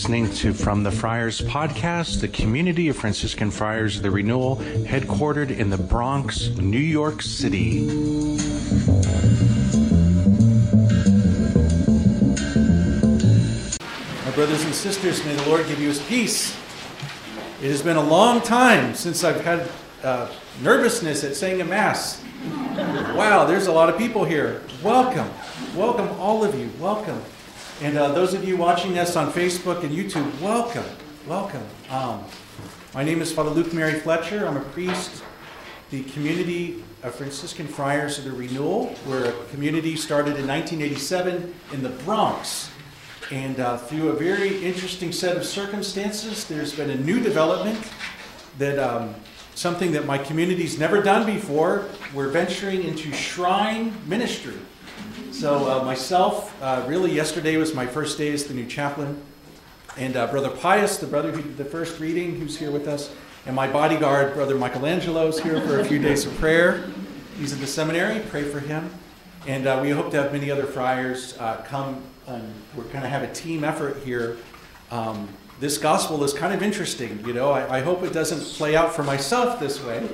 listening to From the Friars podcast, the community of Franciscan Friars of the Renewal, headquartered in the Bronx, New York City. My brothers and sisters, may the Lord give you his peace. It has been a long time since I've had uh, nervousness at saying a Mass. Wow, there's a lot of people here. Welcome. Welcome, all of you. Welcome. And uh, those of you watching this on Facebook and YouTube, welcome. Welcome. Um, my name is Father Luke Mary Fletcher. I'm a priest. The community of Franciscan Friars of the Renewal. We're a community started in 1987 in the Bronx. And uh, through a very interesting set of circumstances, there's been a new development that um, something that my community's never done before. We're venturing into shrine ministry. So, uh, myself, uh, really, yesterday was my first day as the new chaplain. And uh, Brother Pius, the brother who did the first reading, who's here with us, and my bodyguard, Brother Michelangelo, is here for a few days of prayer. He's at the seminary, pray for him. And uh, we hope to have many other friars uh, come, and we're going to have a team effort here. Um, this gospel is kind of interesting, you know. I, I hope it doesn't play out for myself this way.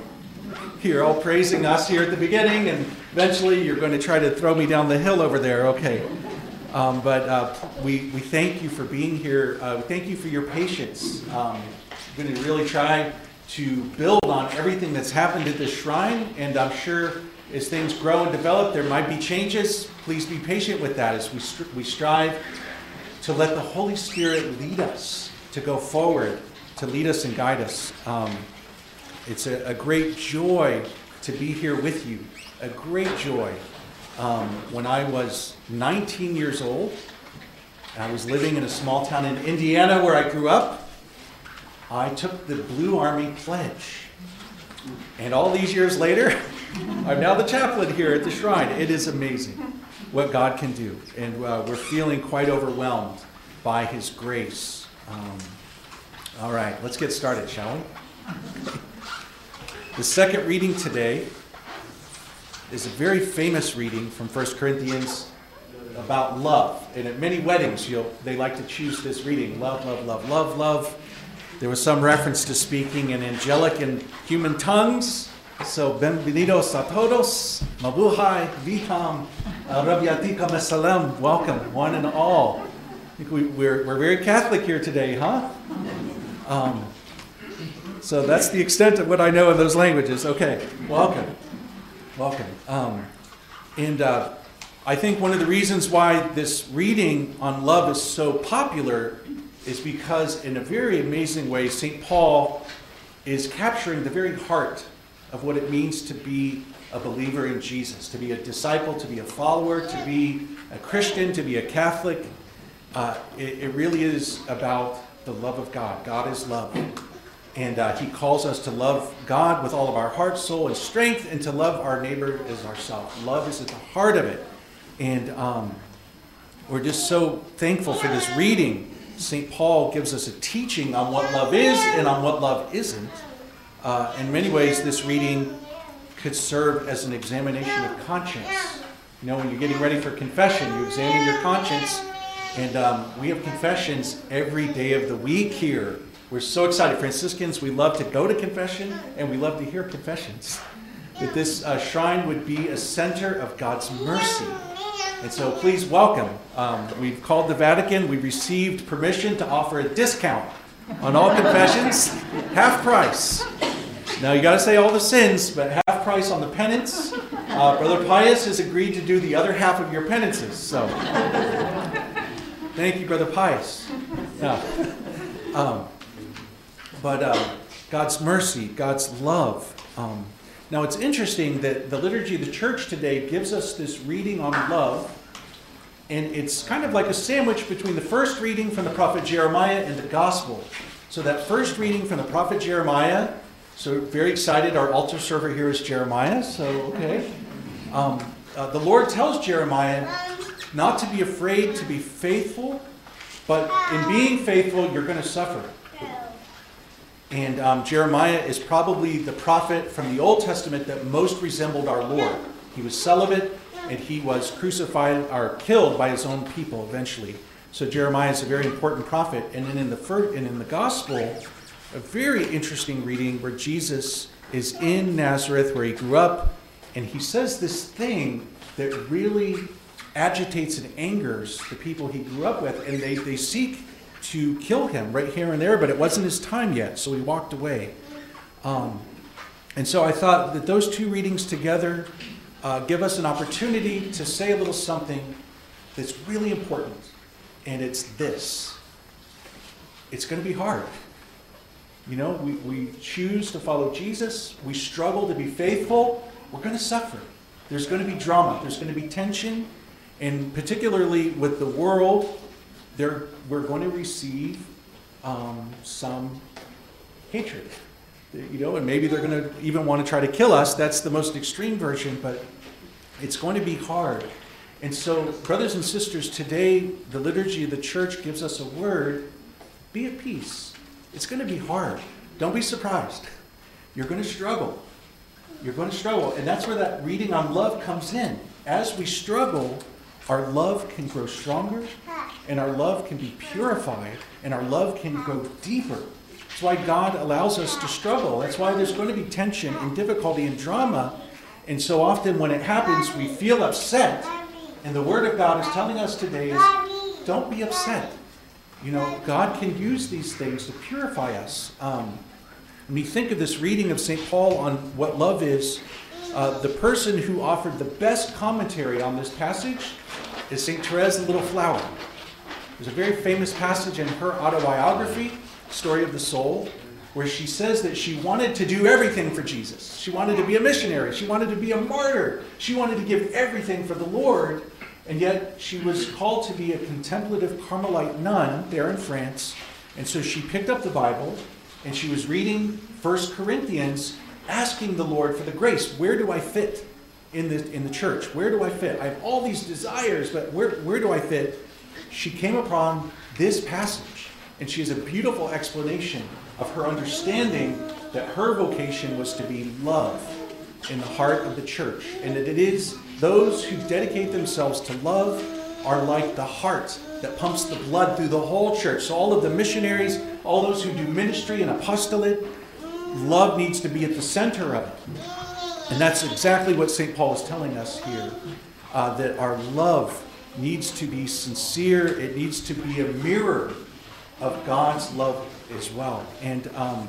Here, all praising us here at the beginning, and eventually you're going to try to throw me down the hill over there. Okay. Um, but uh, we, we thank you for being here. Uh, thank you for your patience. Um, we're going to really try to build on everything that's happened at this shrine, and I'm sure as things grow and develop, there might be changes. Please be patient with that as we, we strive to let the Holy Spirit lead us, to go forward, to lead us and guide us. Um, it's a, a, great joy to be here with you, a great joy. Um, when I was 19 years old, I was living in a small town in Indiana where I grew up. I took the Blue Army Pledge. And all these years later, I'm now the chaplain here at the shrine. It is amazing what God can do. And uh, we're feeling quite overwhelmed by His grace. Um, all right, let's get started, shall we? The second reading today is a very famous reading from 1 Corinthians about love. And at many weddings, they like to choose this reading love, love, love, love, love. There was some reference to speaking in angelic and human tongues. So, bienvenidos a todos, mabuhay, viham, rabiatika mesalem. Welcome, one and all. I think we, we're, we're very Catholic here today, huh? Um, so that's the extent of what I know in those languages. Okay, welcome. Welcome. Um, and uh, I think one of the reasons why this reading on love is so popular is because, in a very amazing way, St. Paul is capturing the very heart of what it means to be a believer in Jesus, to be a disciple, to be a follower, to be a Christian, to be a Catholic. Uh, it, it, really is about the love of God. God is love. And uh, He calls us to love God with all of our heart, soul, and strength, and to love our neighbor as ourselves. Love is at the heart of it. And um, we're just so thankful for this reading. St. Paul gives us a teaching on what love is and on what love isn't. Uh, in many ways, this reading could serve as an examination of conscience. You know, when you're getting ready for confession, you examine your conscience. And um, we have confessions every day of the week here. We're so excited. Franciscans, we love to go to confession and we love to hear confessions. That this uh, shrine would be a center of God's mercy. And so please welcome. Um, we've called the Vatican. We received permission to offer a discount on all confessions, half price. Now you got to say all the sins, but half price on the penance. Uh, Brother Pius has agreed to do the other half of your penances. So thank you, Brother Pius. Yeah. Um, but uh, God's mercy, God's love. Um, now it's interesting that the liturgy of the church today gives us this reading on love, and it's kind of like a sandwich between the first reading from the prophet Jeremiah and the gospel. So that first reading from the prophet Jeremiah. So very excited. Our altar server here is Jeremiah. So okay. Um, uh, the Lord tells Jeremiah not to be afraid to be faithful, but in being faithful, you're going to suffer. And um, Jeremiah is probably the prophet from the Old Testament that most resembled our Lord. He was celibate and he was crucified or killed by his own people eventually. So Jeremiah is a very important prophet. And then in the first, and in the gospel, a very interesting reading where Jesus is in Nazareth, where he grew up, and he says this thing that really agitates and angers the people he grew up with, and they, they seek to kill him right here and there, but it wasn't his time yet, so he walked away. Um, and so I thought that those two readings together uh, give us an opportunity to say a little something that's really important, and it's this it's going to be hard. You know, we, we choose to follow Jesus, we struggle to be faithful, we're going to suffer. There's going to be drama, there's going to be tension, and particularly with the world, we're going to receive um, some hatred. You know, and maybe they're going to even want to try to kill us. That's the most extreme version, but it's going to be hard. And so, brothers and sisters, today the liturgy of the church gives us a word be at peace. It's going to be hard. Don't be surprised. You're going to struggle. You're going to struggle. And that's where that reading on love comes in. As we struggle, our love can grow stronger, and our love can be purified, and our love can go deeper. That's why God allows us to struggle. That's why there's going to be tension and difficulty and drama. And so often when it happens, we feel upset. And the Word of God is telling us today is don't be upset. You know, God can use these things to purify us. Um, when think of this reading of St. Paul on what love is, uh, the person who offered the best commentary on this passage is St. Therese the Little Flower. There's a very famous passage in her autobiography, Story of the Soul, where she says that she wanted to do everything for Jesus. She wanted to be a missionary. She wanted to be a martyr. She wanted to give everything for the Lord. And yet she was called to be a contemplative Carmelite nun there in France. And so she picked up the Bible and she was reading First Corinthians, asking the Lord for the grace. Where do I fit in the, in the church? Where do I fit? I have all these desires, but where, where do I fit? She came upon this passage, and she has a beautiful explanation of her understanding that her vocation was to be love in the heart of the church, and that it is those who dedicate themselves to love are like the heart that pumps the blood through the whole church. So, all of the missionaries, all those who do ministry and apostolate, love needs to be at the center of it. And that's exactly what St. Paul is telling us here uh, that our love needs to be sincere, it needs to be a mirror of God's love as well. And um,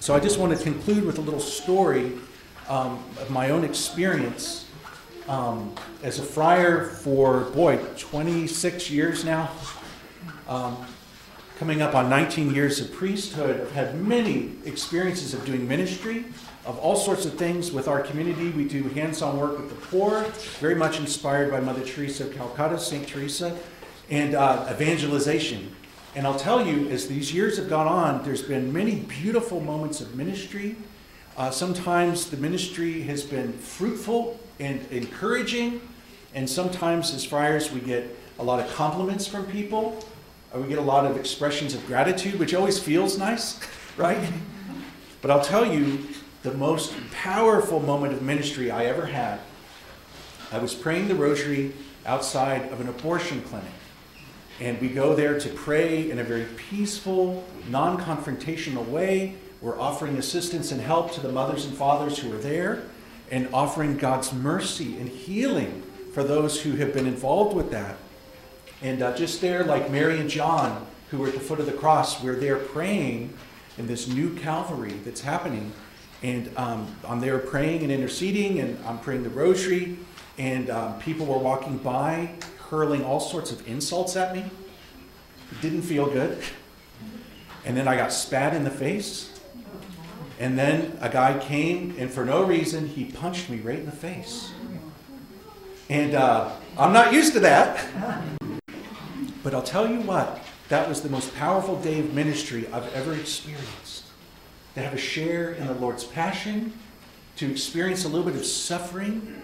so I just want to conclude with a little story um, of my own experience um, as a friar for, boy, 26 years now. Um, coming up on 19 years of priesthood, I've had many experiences of doing ministry of all sorts of things with our community. We do hands on work with the poor, very much inspired by Mother Teresa of Calcutta, St. Teresa, and uh, evangelization. And I'll tell you, as these years have gone on, there's been many beautiful moments of ministry. Uh, sometimes the ministry has been fruitful and encouraging, and sometimes as friars we get a lot of compliments from people, we get a lot of expressions of gratitude, which always feels nice, right? But I'll tell you, the most powerful moment of ministry I ever had, I was praying the rosary outside of an abortion clinic. And we go there to pray in a very peaceful, non confrontational way. We're offering assistance and help to the mothers and fathers who are there and offering God's mercy and healing for those who have been involved with that. And uh, just there, like Mary and John, who were at the foot of the cross, we're there praying in this new Calvary that's happening. And um, I'm there praying and interceding, and I'm praying the rosary, and um, people were walking by, hurling all sorts of insults at me. It didn't feel good. And then I got spat in the face. And then a guy came, and for no reason, he punched me right in the face. And uh, I'm not used to that. But I'll tell you what, that was the most powerful day of ministry I've ever experienced to have a share in the Lord's passion, to experience a little bit of suffering.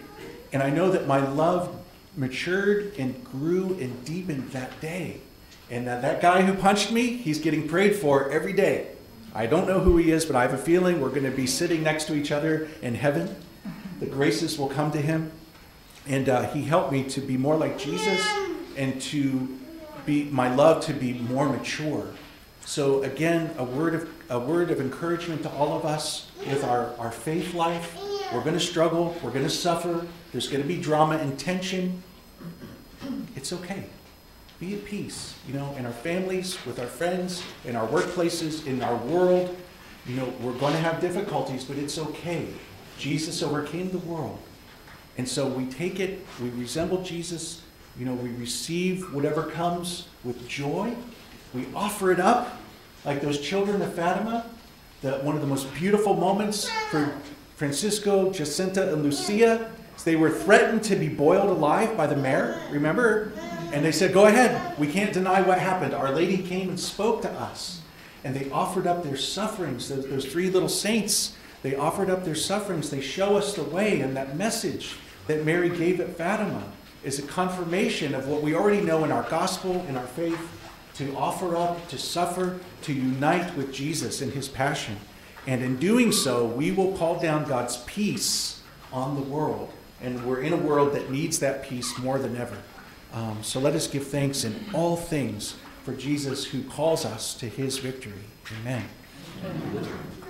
And I know that my love matured and grew and deepened that day. And that, that guy who punched me, he's getting prayed for every day. I don't know who he is, but I have a feeling we're going to be sitting next to each other in heaven. The graces will come to him. And uh, he helped me to be more like Jesus and to be my love to be more mature. So again, a word of a word of encouragement to all of us with our, our faith life. We're going to struggle. We're going to suffer. There's going to be drama and tension. It's okay. Be at peace, you know, in our families, with our friends, in our workplaces, in our world. You know, we're going to have difficulties, but it's okay. Jesus overcame the world. And so we take it, we resemble Jesus, you know, we receive whatever comes with joy. We offer it up like those children of Fatima. The, one of the most beautiful moments for Francisco, Jacinta, and Lucia they were threatened to be boiled alive by the mayor, remember? And they said, Go ahead, we can't deny what happened. Our Lady came and spoke to us. And they offered up their sufferings, those, those three little saints. They offered up their sufferings. They show us the way. And that message that Mary gave at Fatima is a confirmation of what we already know in our gospel, in our faith, to offer up, to suffer, to unite with Jesus in his passion. And in doing so, we will call down God's peace on the world. And we're in a world that needs that peace more than ever. Um, so let us give thanks in all things for Jesus who calls us to his victory. Amen. You've